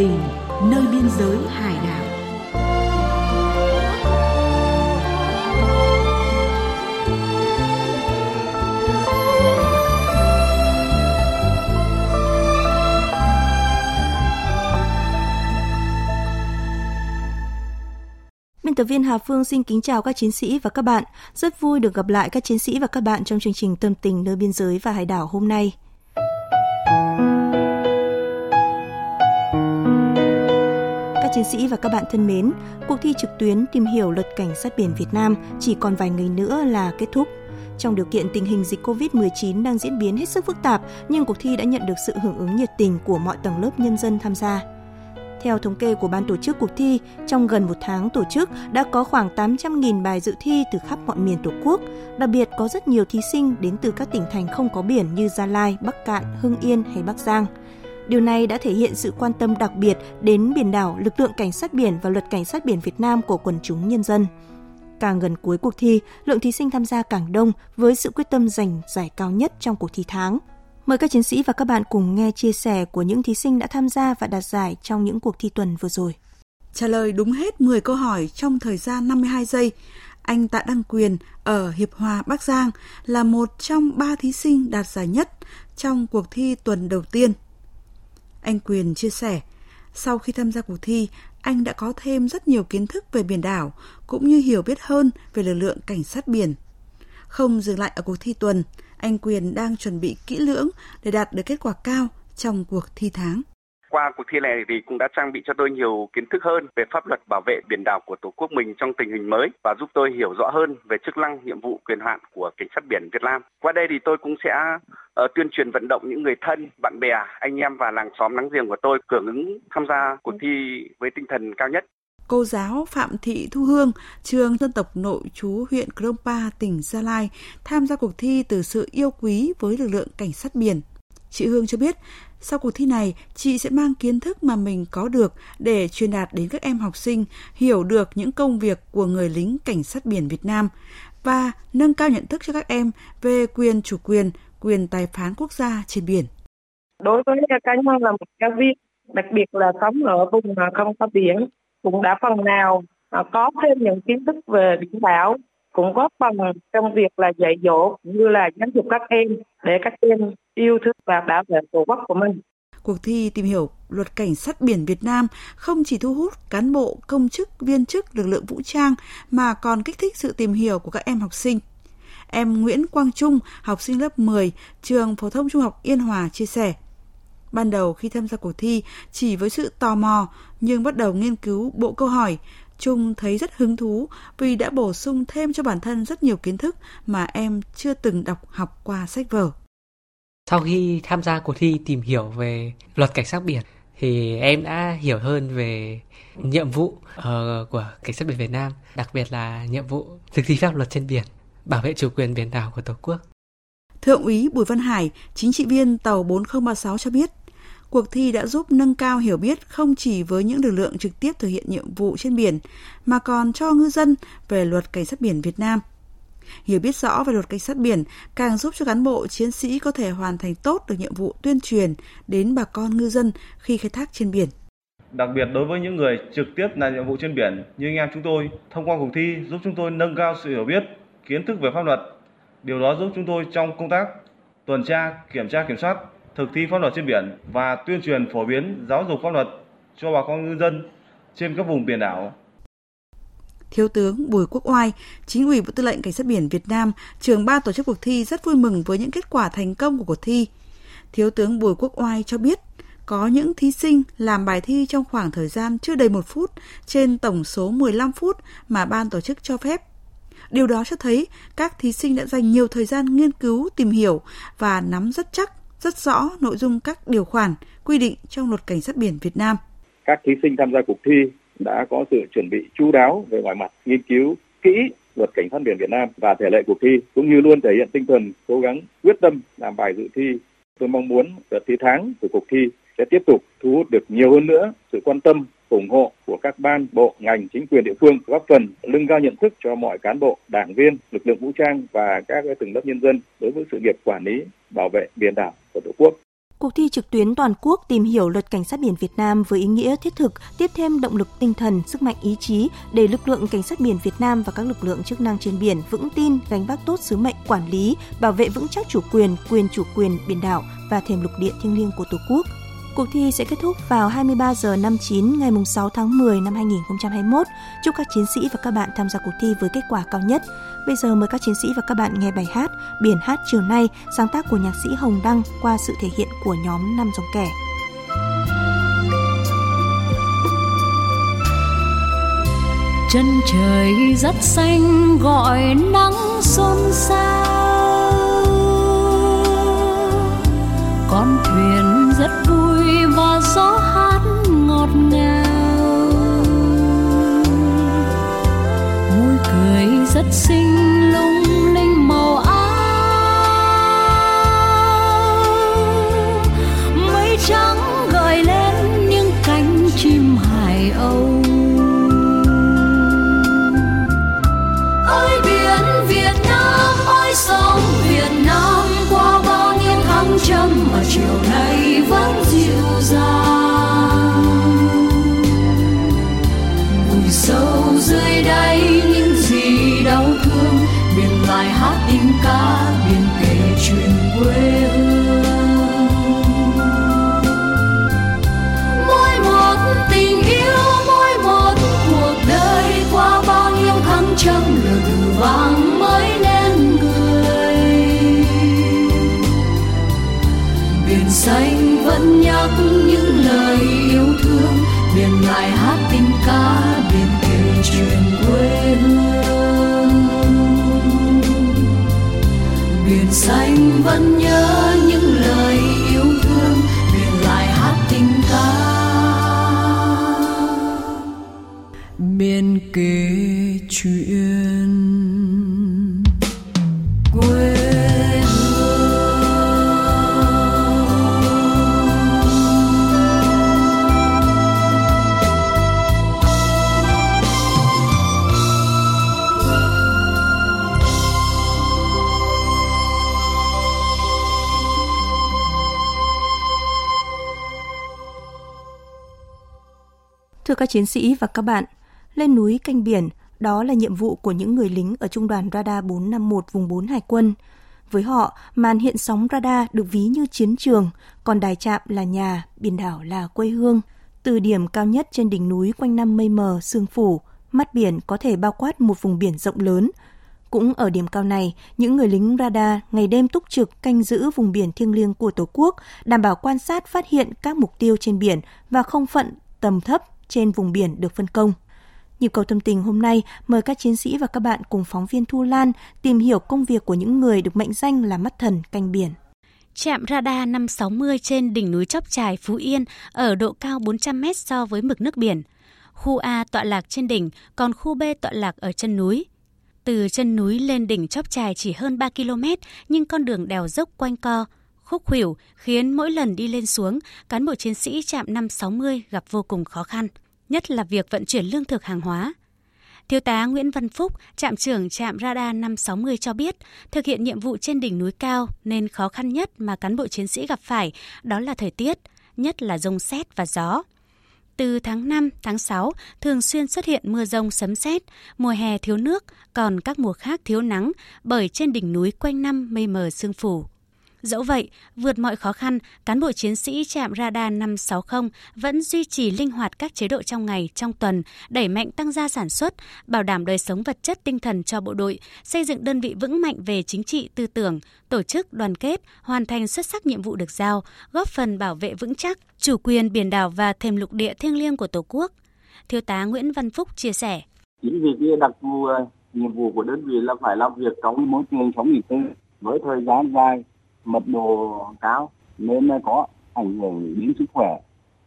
tình nơi biên giới hải đảo. Biên tập viên Hà Phương xin kính chào các chiến sĩ và các bạn. Rất vui được gặp lại các chiến sĩ và các bạn trong chương trình Tâm tình nơi biên giới và hải đảo hôm nay. Chiến sĩ và các bạn thân mến, cuộc thi trực tuyến tìm hiểu luật cảnh sát biển Việt Nam chỉ còn vài ngày nữa là kết thúc. Trong điều kiện tình hình dịch COVID-19 đang diễn biến hết sức phức tạp, nhưng cuộc thi đã nhận được sự hưởng ứng nhiệt tình của mọi tầng lớp nhân dân tham gia. Theo thống kê của ban tổ chức cuộc thi, trong gần một tháng tổ chức đã có khoảng 800.000 bài dự thi từ khắp mọi miền Tổ quốc. Đặc biệt có rất nhiều thí sinh đến từ các tỉnh thành không có biển như Gia Lai, Bắc Cạn, Hưng Yên hay Bắc Giang. Điều này đã thể hiện sự quan tâm đặc biệt đến biển đảo, lực lượng cảnh sát biển và luật cảnh sát biển Việt Nam của quần chúng nhân dân. Càng gần cuối cuộc thi, lượng thí sinh tham gia càng đông với sự quyết tâm giành giải cao nhất trong cuộc thi tháng. Mời các chiến sĩ và các bạn cùng nghe chia sẻ của những thí sinh đã tham gia và đạt giải trong những cuộc thi tuần vừa rồi. Trả lời đúng hết 10 câu hỏi trong thời gian 52 giây, anh Tạ Đăng Quyền ở Hiệp Hòa, Bắc Giang là một trong ba thí sinh đạt giải nhất trong cuộc thi tuần đầu tiên. Anh Quyền chia sẻ, sau khi tham gia cuộc thi, anh đã có thêm rất nhiều kiến thức về biển đảo cũng như hiểu biết hơn về lực lượng cảnh sát biển. Không dừng lại ở cuộc thi tuần, anh Quyền đang chuẩn bị kỹ lưỡng để đạt được kết quả cao trong cuộc thi tháng. Qua cuộc thi này thì cũng đã trang bị cho tôi nhiều kiến thức hơn về pháp luật bảo vệ biển đảo của Tổ quốc mình trong tình hình mới và giúp tôi hiểu rõ hơn về chức năng, nhiệm vụ, quyền hạn của cảnh sát biển Việt Nam. Qua đây thì tôi cũng sẽ uh, tuyên truyền vận động những người thân, bạn bè, anh em và làng xóm láng giềng của tôi hưởng ứng tham gia cuộc thi với tinh thần cao nhất cô giáo Phạm Thị Thu Hương, trường dân tộc nội trú huyện Krongpa, tỉnh Gia Lai, tham gia cuộc thi từ sự yêu quý với lực lượng cảnh sát biển. Chị Hương cho biết, sau cuộc thi này, chị sẽ mang kiến thức mà mình có được để truyền đạt đến các em học sinh hiểu được những công việc của người lính cảnh sát biển Việt Nam và nâng cao nhận thức cho các em về quyền chủ quyền, quyền tài phán quốc gia trên biển. Đối với cá nhân là một giáo viên, đặc biệt là sống ở vùng không có biển, cũng đã phần nào à, có thêm những kiến thức về biển đảo cũng góp phần trong việc là dạy dỗ cũng như là giáo dục các em để các em yêu thương và bảo vệ tổ quốc của mình. Cuộc thi tìm hiểu luật cảnh sát biển Việt Nam không chỉ thu hút cán bộ, công chức, viên chức lực lượng vũ trang mà còn kích thích sự tìm hiểu của các em học sinh. Em Nguyễn Quang Trung, học sinh lớp 10, trường phổ thông trung học Yên Hòa chia sẻ. Ban đầu khi tham gia cuộc thi chỉ với sự tò mò nhưng bắt đầu nghiên cứu bộ câu hỏi, Trung thấy rất hứng thú vì đã bổ sung thêm cho bản thân rất nhiều kiến thức mà em chưa từng đọc học qua sách vở. Sau khi tham gia cuộc thi tìm hiểu về luật cảnh sát biển thì em đã hiểu hơn về nhiệm vụ uh, của cảnh sát biển Việt Nam, đặc biệt là nhiệm vụ thực thi pháp luật trên biển, bảo vệ chủ quyền biển đảo của Tổ quốc. Thượng úy Bùi Văn Hải, chính trị viên tàu 4036 cho biết, cuộc thi đã giúp nâng cao hiểu biết không chỉ với những lực lượng trực tiếp thực hiện nhiệm vụ trên biển, mà còn cho ngư dân về luật cảnh sát biển Việt Nam. Hiểu biết rõ về luật cảnh sát biển càng giúp cho cán bộ chiến sĩ có thể hoàn thành tốt được nhiệm vụ tuyên truyền đến bà con ngư dân khi khai thác trên biển. Đặc biệt đối với những người trực tiếp làm nhiệm vụ trên biển như anh em chúng tôi, thông qua cuộc thi giúp chúng tôi nâng cao sự hiểu biết, kiến thức về pháp luật. Điều đó giúp chúng tôi trong công tác tuần tra, kiểm tra kiểm soát thực thi pháp luật trên biển và tuyên truyền phổ biến giáo dục pháp luật cho bà con ngư dân trên các vùng biển đảo. Thiếu tướng Bùi Quốc Oai, chính ủy Bộ Tư lệnh Cảnh sát biển Việt Nam, trường ban tổ chức cuộc thi rất vui mừng với những kết quả thành công của cuộc thi. Thiếu tướng Bùi Quốc Oai cho biết, có những thí sinh làm bài thi trong khoảng thời gian chưa đầy một phút trên tổng số 15 phút mà ban tổ chức cho phép. Điều đó cho thấy các thí sinh đã dành nhiều thời gian nghiên cứu, tìm hiểu và nắm rất chắc rất rõ nội dung các điều khoản quy định trong luật cảnh sát biển Việt Nam. Các thí sinh tham gia cuộc thi đã có sự chuẩn bị chú đáo về ngoài mặt, nghiên cứu kỹ luật cảnh sát biển Việt Nam và thể lệ cuộc thi cũng như luôn thể hiện tinh thần cố gắng quyết tâm làm bài dự thi. Tôi mong muốn đợt thi tháng của cuộc thi sẽ tiếp tục thu hút được nhiều hơn nữa sự quan tâm ủng hộ của các ban, bộ, ngành, chính quyền địa phương góp phần nâng cao nhận thức cho mọi cán bộ, đảng viên, lực lượng vũ trang và các tầng lớp nhân dân đối với sự nghiệp quản lý, bảo vệ biển đảo của Tổ quốc. Cuộc thi trực tuyến toàn quốc tìm hiểu luật cảnh sát biển Việt Nam với ý nghĩa thiết thực tiếp thêm động lực tinh thần, sức mạnh ý chí để lực lượng cảnh sát biển Việt Nam và các lực lượng chức năng trên biển vững tin gánh vác tốt sứ mệnh quản lý, bảo vệ vững chắc chủ quyền, quyền chủ quyền biển đảo và thềm lục địa thiêng liêng của Tổ quốc Cuộc thi sẽ kết thúc vào 23 giờ 59 ngày 6 tháng 10 năm 2021. Chúc các chiến sĩ và các bạn tham gia cuộc thi với kết quả cao nhất. Bây giờ mời các chiến sĩ và các bạn nghe bài hát Biển hát chiều nay, sáng tác của nhạc sĩ Hồng Đăng qua sự thể hiện của nhóm Năm Dòng Kẻ. Chân trời rất xanh gọi nắng xôn xao Con thuyền rất vui và gió hát ngọt ngào. Môi cười rất xinh lung vẫn các chiến sĩ và các bạn, lên núi canh biển, đó là nhiệm vụ của những người lính ở Trung đoàn Radar 451 vùng 4 Hải quân. Với họ, màn hiện sóng radar được ví như chiến trường, còn đài trạm là nhà, biển đảo là quê hương. Từ điểm cao nhất trên đỉnh núi quanh năm mây mờ, sương phủ, mắt biển có thể bao quát một vùng biển rộng lớn. Cũng ở điểm cao này, những người lính radar ngày đêm túc trực canh giữ vùng biển thiêng liêng của Tổ quốc, đảm bảo quan sát phát hiện các mục tiêu trên biển và không phận tầm thấp trên vùng biển được phân công. Nhịp cầu tâm tình hôm nay mời các chiến sĩ và các bạn cùng phóng viên Thu Lan tìm hiểu công việc của những người được mệnh danh là mắt thần canh biển. Trạm radar 560 trên đỉnh núi Chóc Trài, Phú Yên ở độ cao 400 m so với mực nước biển. Khu A tọa lạc trên đỉnh, còn khu B tọa lạc ở chân núi. Từ chân núi lên đỉnh Chóc Trài chỉ hơn 3 km, nhưng con đường đèo dốc quanh co, khúc khuỷu khiến mỗi lần đi lên xuống, cán bộ chiến sĩ trạm 560 gặp vô cùng khó khăn, nhất là việc vận chuyển lương thực hàng hóa. Thiếu tá Nguyễn Văn Phúc, trạm trưởng trạm radar 560 cho biết, thực hiện nhiệm vụ trên đỉnh núi cao nên khó khăn nhất mà cán bộ chiến sĩ gặp phải đó là thời tiết, nhất là rông xét và gió. Từ tháng 5, tháng 6 thường xuyên xuất hiện mưa rông sấm sét, mùa hè thiếu nước, còn các mùa khác thiếu nắng bởi trên đỉnh núi quanh năm mây mờ sương phủ. Dẫu vậy, vượt mọi khó khăn, cán bộ chiến sĩ trạm radar 560 vẫn duy trì linh hoạt các chế độ trong ngày, trong tuần, đẩy mạnh tăng gia sản xuất, bảo đảm đời sống vật chất tinh thần cho bộ đội, xây dựng đơn vị vững mạnh về chính trị tư tưởng, tổ chức đoàn kết, hoàn thành xuất sắc nhiệm vụ được giao, góp phần bảo vệ vững chắc chủ quyền biển đảo và thềm lục địa thiêng liêng của Tổ quốc. Thiếu tá Nguyễn Văn Phúc chia sẻ. Chính vì cái đặc thù ờ, nhiệm vụ của đơn vị là phải làm việc trong môi trường sống nghỉ tư với thời gian dài mật độ cao nên có ảnh hưởng đến sức khỏe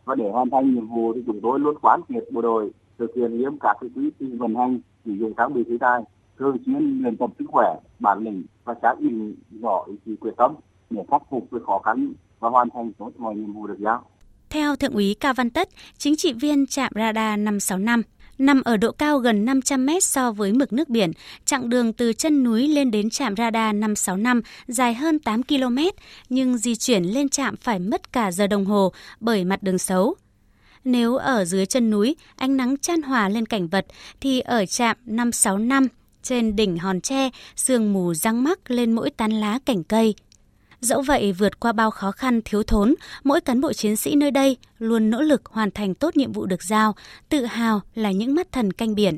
và để hoàn thành nhiệm vụ thì chúng tôi luôn quán triệt bộ đội thực hiện nghiêm các cái quy trình vận hành sử dụng trang bị khí tài thường xuyên luyện tập sức khỏe bản lĩnh và xác định rõ ý chí quyết tâm để khắc phục cái khó khăn và hoàn thành tốt mọi nhiệm vụ được giao. Theo Thượng úy Cao Văn Tất, chính trị viên trạm radar 565, Nằm ở độ cao gần 500 mét so với mực nước biển, chặng đường từ chân núi lên đến trạm radar 565 dài hơn 8 km, nhưng di chuyển lên trạm phải mất cả giờ đồng hồ bởi mặt đường xấu. Nếu ở dưới chân núi, ánh nắng chan hòa lên cảnh vật, thì ở trạm 565 trên đỉnh hòn tre, sương mù răng mắc lên mỗi tán lá cảnh cây. Dẫu vậy, vượt qua bao khó khăn thiếu thốn, mỗi cán bộ chiến sĩ nơi đây luôn nỗ lực hoàn thành tốt nhiệm vụ được giao, tự hào là những mắt thần canh biển.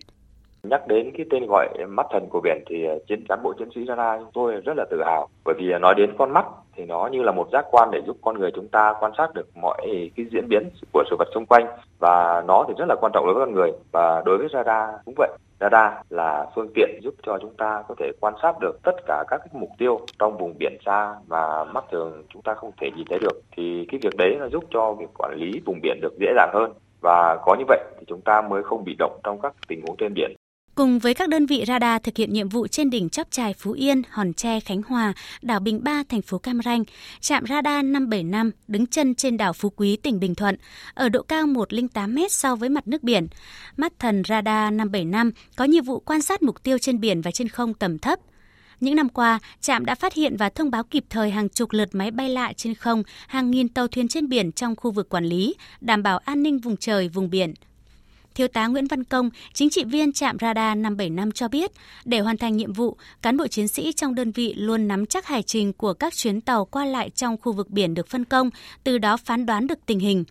Nhắc đến cái tên gọi mắt thần của biển thì ờ, chiến, cán bộ chiến sĩ radar chúng tôi rất là tự hào. Bởi vì ờ, nói đến con mắt thì nó như là một giác quan để giúp con người chúng ta quan sát được mọi cái diễn biến của sự vật xung quanh. Và nó thì rất là quan trọng đối với con người. Và đối với radar cũng vậy. Radar là phương tiện giúp cho chúng ta có thể quan sát được tất cả các cái mục tiêu trong vùng biển xa mà mắt thường chúng ta không thể nhìn thấy được. Thì cái việc đấy nó giúp cho việc quản lý vùng biển được dễ dàng hơn. Và có như vậy thì chúng ta mới không bị động trong các tình huống trên biển. Cùng với các đơn vị radar thực hiện nhiệm vụ trên đỉnh Chóp Trài Phú Yên, Hòn Tre, Khánh Hòa, đảo Bình Ba, thành phố Cam Ranh, trạm radar 575 đứng chân trên đảo Phú Quý, tỉnh Bình Thuận, ở độ cao 108 m so với mặt nước biển. Mắt thần radar 575 có nhiệm vụ quan sát mục tiêu trên biển và trên không tầm thấp. Những năm qua, trạm đã phát hiện và thông báo kịp thời hàng chục lượt máy bay lạ trên không, hàng nghìn tàu thuyền trên biển trong khu vực quản lý, đảm bảo an ninh vùng trời, vùng biển, Thiếu tá Nguyễn Văn Công, chính trị viên trạm radar 575 cho biết, để hoàn thành nhiệm vụ, cán bộ chiến sĩ trong đơn vị luôn nắm chắc hải trình của các chuyến tàu qua lại trong khu vực biển được phân công, từ đó phán đoán được tình hình.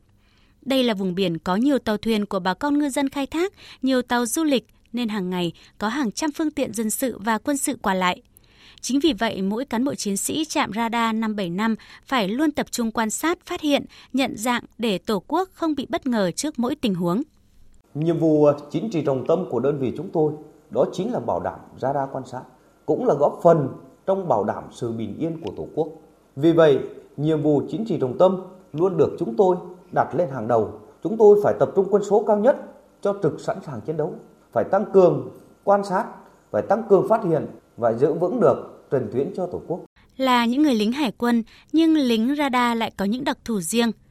Đây là vùng biển có nhiều tàu thuyền của bà con ngư dân khai thác, nhiều tàu du lịch nên hàng ngày có hàng trăm phương tiện dân sự và quân sự qua lại. Chính vì vậy, mỗi cán bộ chiến sĩ trạm radar 575 phải luôn tập trung quan sát, phát hiện, nhận dạng để Tổ quốc không bị bất ngờ trước mỗi tình huống. Nhiệm vụ ờ, chính trị trọng tâm của đơn vị chúng tôi đó chính là bảo đảm radar quan sát, cũng là góp phần trong bảo đảm sự bình yên của Tổ quốc. Vì vậy, nhiệm vụ chính trị trọng tâm luôn được chúng tôi đặt lên hàng đầu. Chúng tôi phải tập trung quân số cao nhất cho trực sẵn sàng chiến đấu, phải tăng cường quan sát, phải tăng cường phát hiện và giữ vững được trần tuyến cho Tổ quốc. Là những người lính hải quân, nhưng lính radar lại có những đặc thù riêng –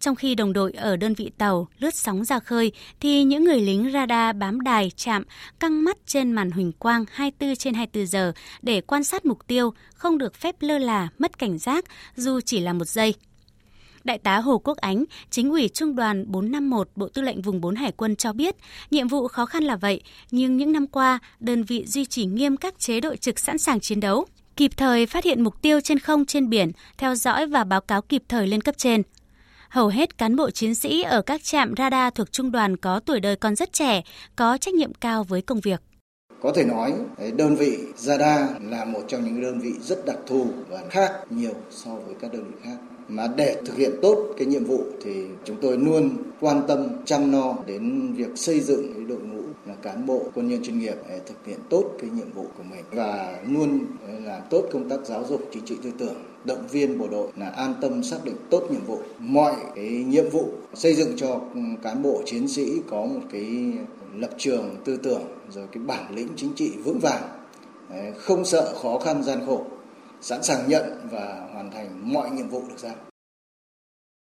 trong khi đồng đội ở đơn vị tàu lướt sóng ra khơi, thì những người lính radar bám đài chạm căng mắt trên màn huỳnh quang 24 trên 24 giờ để quan sát mục tiêu, không được phép lơ là, mất cảnh giác dù chỉ là một giây. Đại tá Hồ Quốc Ánh, chính ủy Trung đoàn 451 Bộ Tư lệnh Vùng 4 Hải quân cho biết, nhiệm vụ khó khăn là vậy, nhưng những năm qua, đơn vị duy trì nghiêm các chế độ trực sẵn sàng chiến đấu, kịp thời phát hiện mục tiêu trên không trên biển, theo dõi và báo cáo kịp thời lên cấp trên, hầu hết cán bộ chiến sĩ ở các trạm radar thuộc trung đoàn có tuổi đời còn rất trẻ, có trách nhiệm cao với công việc. Có thể nói đơn vị radar là một trong những đơn vị rất đặc thù và khác nhiều so với các đơn vị khác. Mà để thực hiện tốt cái nhiệm vụ thì chúng tôi luôn quan tâm chăm lo đến việc xây dựng cái đội ngũ là cán bộ, quân nhân chuyên nghiệp để thực hiện tốt cái nhiệm vụ của mình. Và luôn ờ, làm tốt công tác giáo dục, chính trị tư tưởng, động viên bộ đội là an tâm xác định tốt nhiệm vụ. Mọi cái nhiệm vụ xây dựng cho ừ, cán bộ chiến sĩ có một cái lập trường tư tưởng, rồi cái bản lĩnh chính trị vững vàng ờ, không sợ khó khăn gian khổ, sẵn sàng nhận và hoàn thành mọi nhiệm vụ được giao.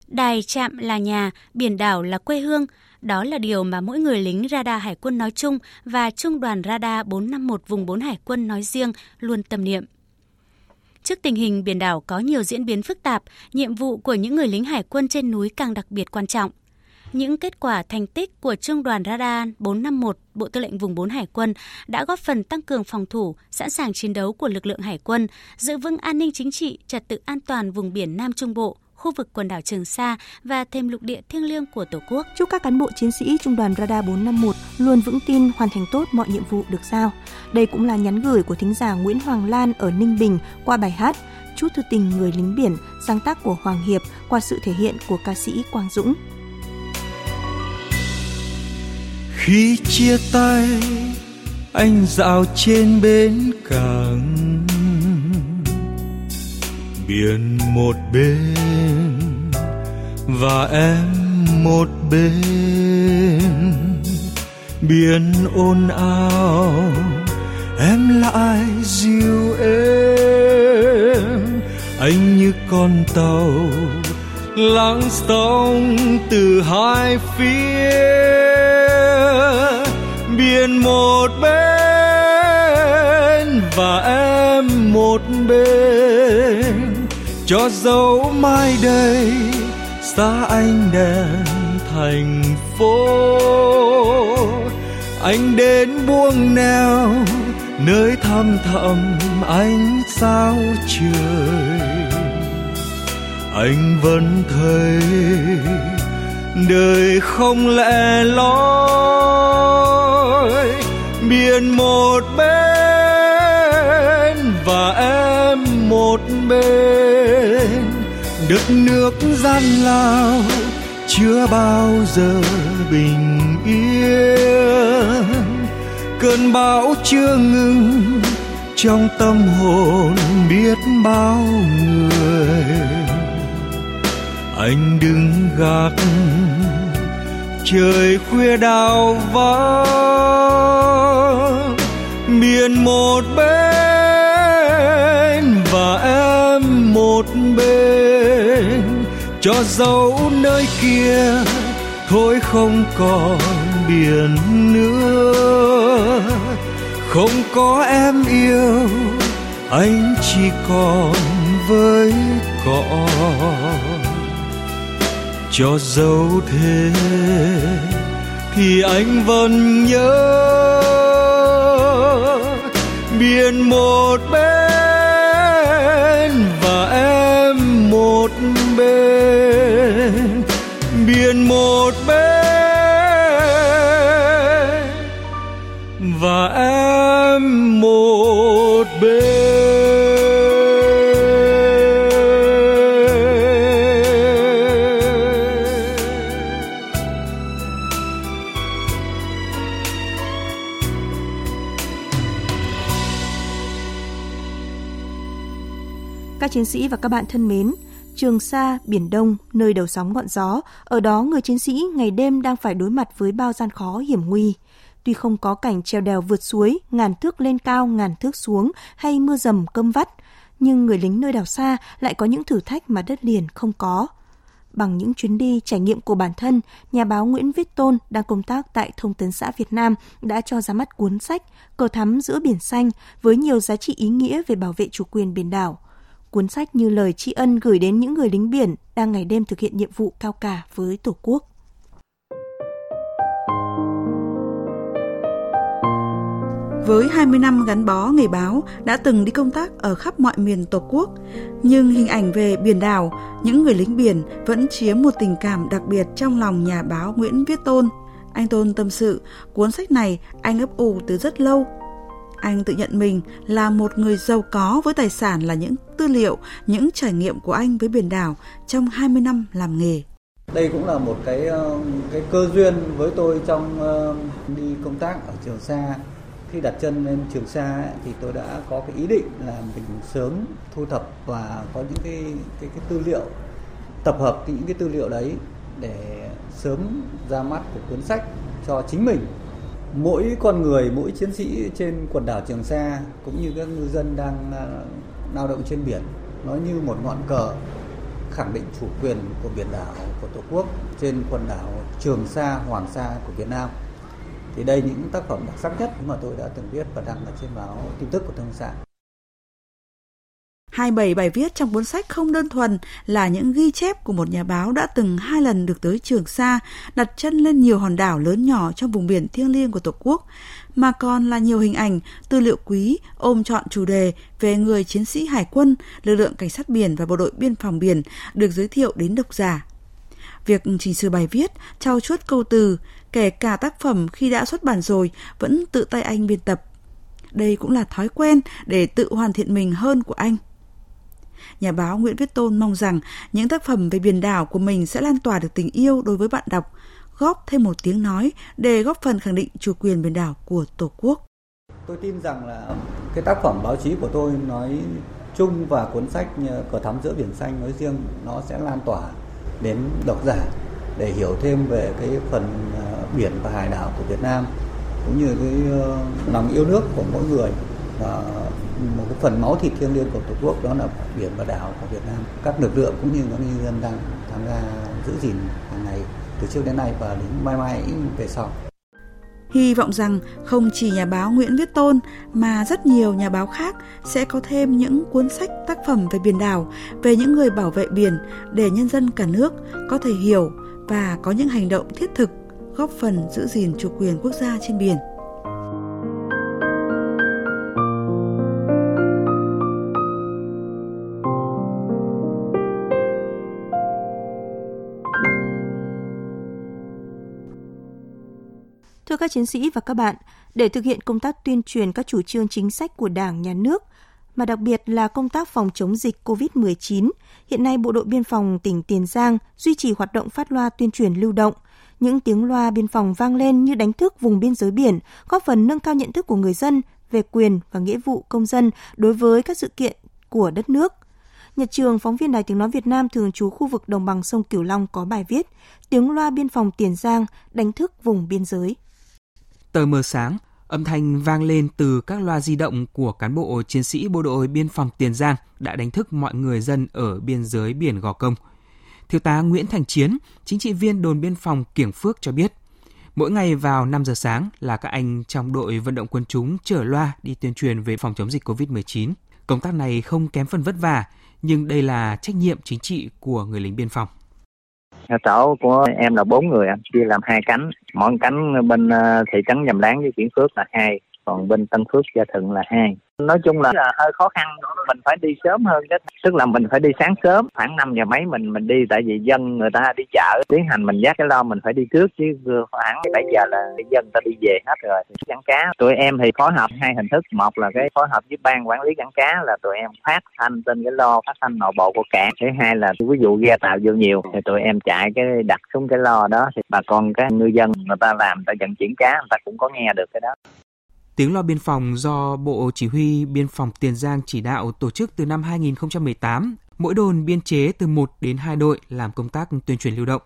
Đài chạm là nhà, biển đảo là quê hương, đó là điều mà mỗi người lính radar hải quân nói chung và trung đoàn radar 451 vùng 4 hải quân nói riêng luôn tâm niệm. Trước tình hình biển đảo có nhiều diễn biến phức tạp, nhiệm vụ của những người lính hải quân trên núi càng đặc biệt quan trọng. Những kết quả thành tích của Trung đoàn Radar 451 Bộ Tư lệnh Vùng 4 Hải quân đã góp phần tăng cường phòng thủ, sẵn sàng chiến đấu của lực lượng hải quân, giữ vững an ninh chính trị, trật tự an toàn vùng biển Nam Trung Bộ, khu vực quần đảo Trường Sa và thêm lục địa thiêng liêng của Tổ quốc. Chúc các cán bộ chiến sĩ Trung đoàn Radar 451 luôn vững tin hoàn thành tốt mọi nhiệm vụ được giao. Đây cũng là nhắn gửi của thính giả Nguyễn Hoàng Lan ở Ninh Bình qua bài hát Chút thư tình người lính biển, sáng tác của Hoàng Hiệp qua sự thể hiện của ca sĩ Quang Dũng. Khi chia tay, anh dạo trên bến cảng biển một bên và em một bên. Biển ồn ào, em lại dịu êm anh như con tàu lắng sóng từ hai phía. Biển một bên và em một bên cho dấu mai đây xa anh đèn thành phố, anh đến buông neo nơi thăm thẳm ánh sao trời. Anh vẫn thấy đời không lẽ loi biển một bên và em một bên, đất nước gian lao chưa bao giờ bình yên. Cơn bão chưa ngừng, trong tâm hồn biết bao người. Anh đứng gác, trời khuya đào vắng. Biển một bên cho dấu nơi kia, thôi không còn biển nữa. Không có em yêu, anh chỉ còn với cỏ. Cho dấu thế, thì anh vẫn nhớ. Biển một bên và em một bên biển một bên và em một bên Các chiến sĩ và các bạn thân mến, Trường Sa, Biển Đông, nơi đầu sóng ngọn gió, ở đó người chiến sĩ ngày đêm đang phải đối mặt với bao gian khó hiểm nguy. Tuy không có cảnh treo đèo vượt suối, ngàn thước lên cao, ngàn thước xuống hay mưa dầm cơm vắt, nhưng người lính nơi đảo xa lại có những thử thách mà đất liền không có. Bằng những chuyến đi trải nghiệm của bản thân, nhà báo Nguyễn Viết Tôn đang công tác tại Thông tấn xã Việt Nam đã cho ra mắt cuốn sách Cờ thắm giữa biển xanh với nhiều giá trị ý nghĩa về bảo vệ chủ quyền biển đảo. Cuốn sách như lời tri ân gửi đến những người lính biển đang ngày đêm thực hiện nhiệm vụ cao cả với Tổ quốc. Với 20 năm gắn bó nghề báo, đã từng đi công tác ở khắp mọi miền Tổ quốc, nhưng hình ảnh về biển đảo, những người lính biển vẫn chiếm một tình cảm đặc biệt trong lòng nhà báo Nguyễn Viết Tôn. Anh Tôn tâm sự, cuốn sách này anh ấp ủ từ rất lâu. Anh tự nhận mình là một người giàu có với tài sản là những tư liệu, những trải nghiệm của anh với biển đảo trong 20 năm làm nghề. Đây cũng là một cái ờ, cái cơ duyên với tôi trong ờ, đi công tác ở Trường Sa. Khi đặt chân lên Trường Sa ấy, thì tôi đã có cái ý định là mình sớm thu thập và có những cái cái, cái tư liệu tập hợp những cái tư liệu đấy để sớm ra mắt của cuốn sách cho chính mình mỗi con người mỗi chiến sĩ trên quần đảo Trường Sa cũng như các ngư dân đang à, lao động trên biển nó như một ngọn cờ khẳng định chủ quyền của biển đảo của Tổ quốc trên quần đảo Trường Sa, Hoàng Sa của Việt Nam. Thì đây những tác phẩm đặc sắc nhất mà tôi đã từng viết và đăng ở trên báo tin tức của Thông Sản. 27 bài viết trong cuốn sách không đơn thuần là những ghi chép của một nhà báo đã từng hai lần được tới Trường Sa, đặt chân lên nhiều hòn đảo lớn nhỏ trong vùng biển thiêng liêng của Tổ quốc, mà còn là nhiều hình ảnh, tư liệu quý ôm trọn chủ đề về người chiến sĩ hải quân, lực lượng cảnh sát biển và bộ đội biên phòng biển được giới thiệu đến độc giả. Việc chỉnh sửa bài viết, trau chuốt câu từ, kể cả tác phẩm khi đã xuất bản rồi vẫn tự tay anh biên tập. Đây cũng là thói quen để tự hoàn thiện mình hơn của anh. Nhà báo Nguyễn Viết Tôn mong rằng những tác phẩm về biển đảo của mình sẽ lan tỏa được tình yêu đối với bạn đọc, góp thêm một tiếng nói để góp phần khẳng định chủ quyền biển đảo của Tổ quốc. Tôi tin rằng là cái tác phẩm báo chí của tôi nói chung và cuốn sách ờ, Cờ thắm giữa biển xanh nói riêng nó sẽ lan tỏa đến độc giả để hiểu thêm về cái phần ờ, biển và hải đảo của Việt Nam cũng như cái ờ, lòng yêu nước của mỗi người và một cái phần máu thịt thiêng liêng của Tổ quốc đó là biển và đảo của Việt Nam. Các lực lượng cũng như các nhân dân đang tham gia giữ gìn hàng ngày từ trước đến nay và đến mai mai về sau. Hy vọng rằng không chỉ nhà báo Nguyễn Viết Tôn mà rất nhiều nhà báo khác sẽ có thêm những cuốn sách tác phẩm về biển đảo, về những người bảo vệ biển để nhân dân cả nước có thể hiểu và có những hành động thiết thực góp phần giữ gìn chủ quyền quốc gia trên biển. Thưa các chiến sĩ và các bạn, để thực hiện công tác tuyên truyền các chủ trương chính sách của Đảng, Nhà nước, mà đặc biệt là công tác phòng chống dịch COVID-19, hiện nay Bộ đội Biên phòng tỉnh Tiền Giang duy trì hoạt động phát loa tuyên truyền lưu động. Những tiếng loa biên phòng vang lên như đánh thức vùng biên giới biển, góp phần nâng cao nhận thức của người dân về quyền và nghĩa vụ công dân đối với các sự kiện của đất nước. Nhật Trường, phóng viên Đài Tiếng Nói Việt Nam thường trú khu vực đồng bằng sông Cửu Long có bài viết Tiếng loa biên phòng Tiền Giang đánh thức vùng biên giới. Tờ mờ sáng, âm thanh vang lên từ các loa di động của cán bộ chiến sĩ bộ đội biên phòng Tiền Giang đã đánh thức mọi người dân ở biên giới biển Gò Công. Thiếu tá Nguyễn Thành Chiến, chính trị viên đồn biên phòng Kiểng Phước cho biết, mỗi ngày vào 5 giờ sáng là các anh trong đội vận động quân chúng chở loa đi tuyên truyền về phòng chống dịch COVID-19. Công tác này không kém phần vất vả, nhưng đây là trách nhiệm chính trị của người lính biên phòng. Tổ của em là bốn người, chia làm hai cánh. Mỗi cánh bên ờ, thị trấn Dầm Láng với Kiển Phước là hai, còn bên Tân Phước Gia Thuận là hai. Nói chung là, là hơi khó khăn, mình phải đi sớm hơn chứ. Tức là mình phải đi sáng sớm, khoảng 5 giờ mấy mình mình đi tại vì dân người ta đi chợ, tiến hành mình dắt cái lo mình phải đi trước chứ khoảng 7 giờ là dân ta đi về hết rồi. Giảng cá, tụi em thì phối hợp hai hình thức, một là cái phối hợp với ban quản lý giảng cá là tụi em phát thanh trên cái lo phát thanh nội bộ của cảng. Thứ hai là ví dụ ghe tàu vô nhiều thì tụi em chạy cái đặt xuống cái lo đó thì bà con cái ngư dân người ta làm người ta vận chuyển cá người ta cũng có nghe được cái đó. Tiếng loa biên phòng do Bộ Chỉ huy Biên phòng Tiền Giang chỉ đạo tổ chức từ năm 2018, mỗi đồn biên chế từ 1 đến 2 đội làm công tác tuyên truyền lưu động.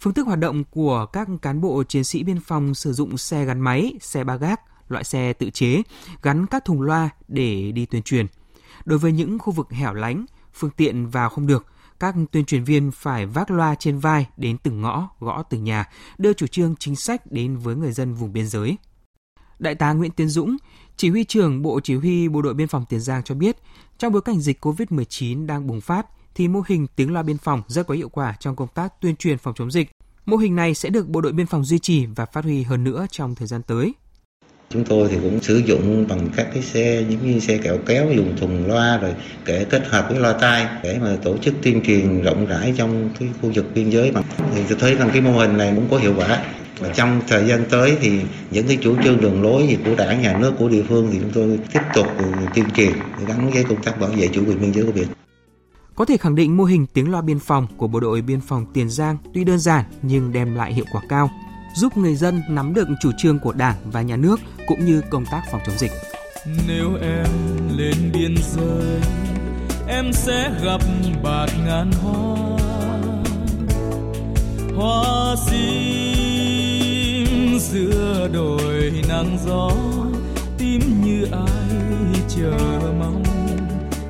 Phương thức hoạt động của các cán bộ chiến sĩ biên phòng sử dụng xe gắn máy, xe ba gác, loại xe tự chế, gắn các thùng loa để đi tuyên truyền. Đối với những khu vực hẻo lánh, phương tiện vào không được, các tuyên truyền viên phải vác loa trên vai đến từng ngõ, gõ từng nhà, đưa chủ trương chính sách đến với người dân vùng biên giới. Đại tá Nguyễn Tiến Dũng, chỉ huy trưởng Bộ Chỉ huy Bộ đội Biên phòng Tiền Giang cho biết, trong bối cảnh dịch COVID-19 đang bùng phát, thì mô hình tiếng loa biên phòng rất có hiệu quả trong công tác tuyên truyền phòng chống dịch. Mô hình này sẽ được Bộ đội Biên phòng duy trì và phát huy hơn nữa trong thời gian tới. Chúng tôi thì cũng sử dụng bằng các cái xe, những như xe kẹo kéo dùng thùng loa rồi kể kết hợp với loa tai để mà tổ chức tuyên truyền rộng rãi trong cái khu vực biên giới. Thì tôi thấy rằng cái mô hình này cũng có hiệu quả. Và trong thời gian tới thì những cái chủ trương đường lối gì của đảng, nhà nước, của địa phương thì chúng tôi tiếp tục tuyên truyền để gắn với công tác bảo vệ chủ quyền biên giới của biển. Có thể khẳng định mô hình tiếng loa biên phòng của bộ đội biên phòng Tiền Giang tuy đơn giản nhưng đem lại hiệu quả cao, giúp người dân nắm được chủ trương của Đảng và nhà nước cũng như công tác phòng chống dịch. Nếu em lên biên giới, em sẽ gặp bạt ngàn hoa, hoa sim giữa đồi nắng gió, tím như ai chờ mong,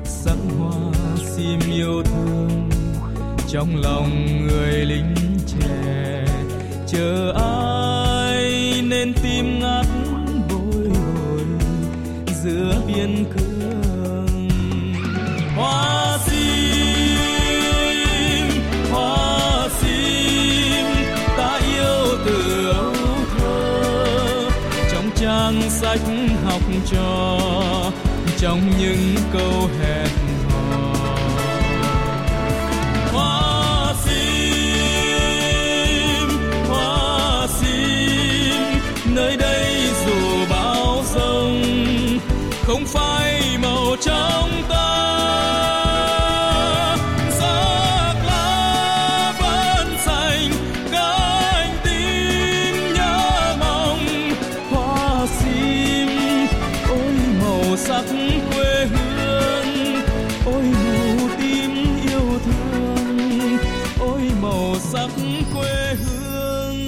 sắc hoa sim yêu thương trong lòng người lính trẻ. Chờ ai nên tim ngắt bồi hồi giữa biên cương? Sách học trò. Trong những câu hẹn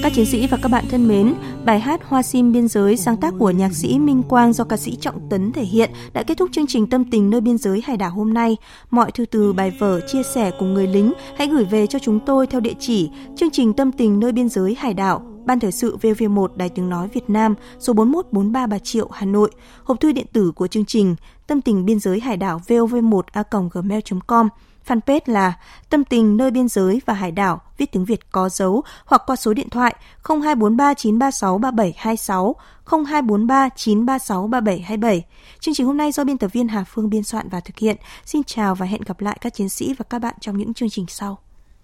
Các chiến sĩ và các bạn thân mến, bài hát Hoa sim biên giới sáng tác của nhạc sĩ Minh Quang do ca sĩ Trọng Tấn thể hiện đã kết thúc chương trình Tâm tình nơi biên giới hải đảo hôm nay. Mọi thư từ bài vở chia sẻ của người lính hãy gửi về cho chúng tôi theo địa chỉ chương trình Tâm tình nơi biên giới hải đảo Ban thời sự VV1 Đài Tiếng Nói Việt Nam, số 4143 Bà Triệu, Hà Nội, hộp thư điện tử của chương trình tâm tình biên giới hải đảo vov1a.gmail.com, fanpage là Tâm tình nơi biên giới và hải đảo, viết tiếng Việt có dấu hoặc qua số điện thoại 0243 936 3726, 0243 936 3727. Chương trình hôm nay do biên tập viên Hà Phương biên soạn và thực hiện. Xin chào và hẹn gặp lại các chiến sĩ và các bạn trong những chương trình sau.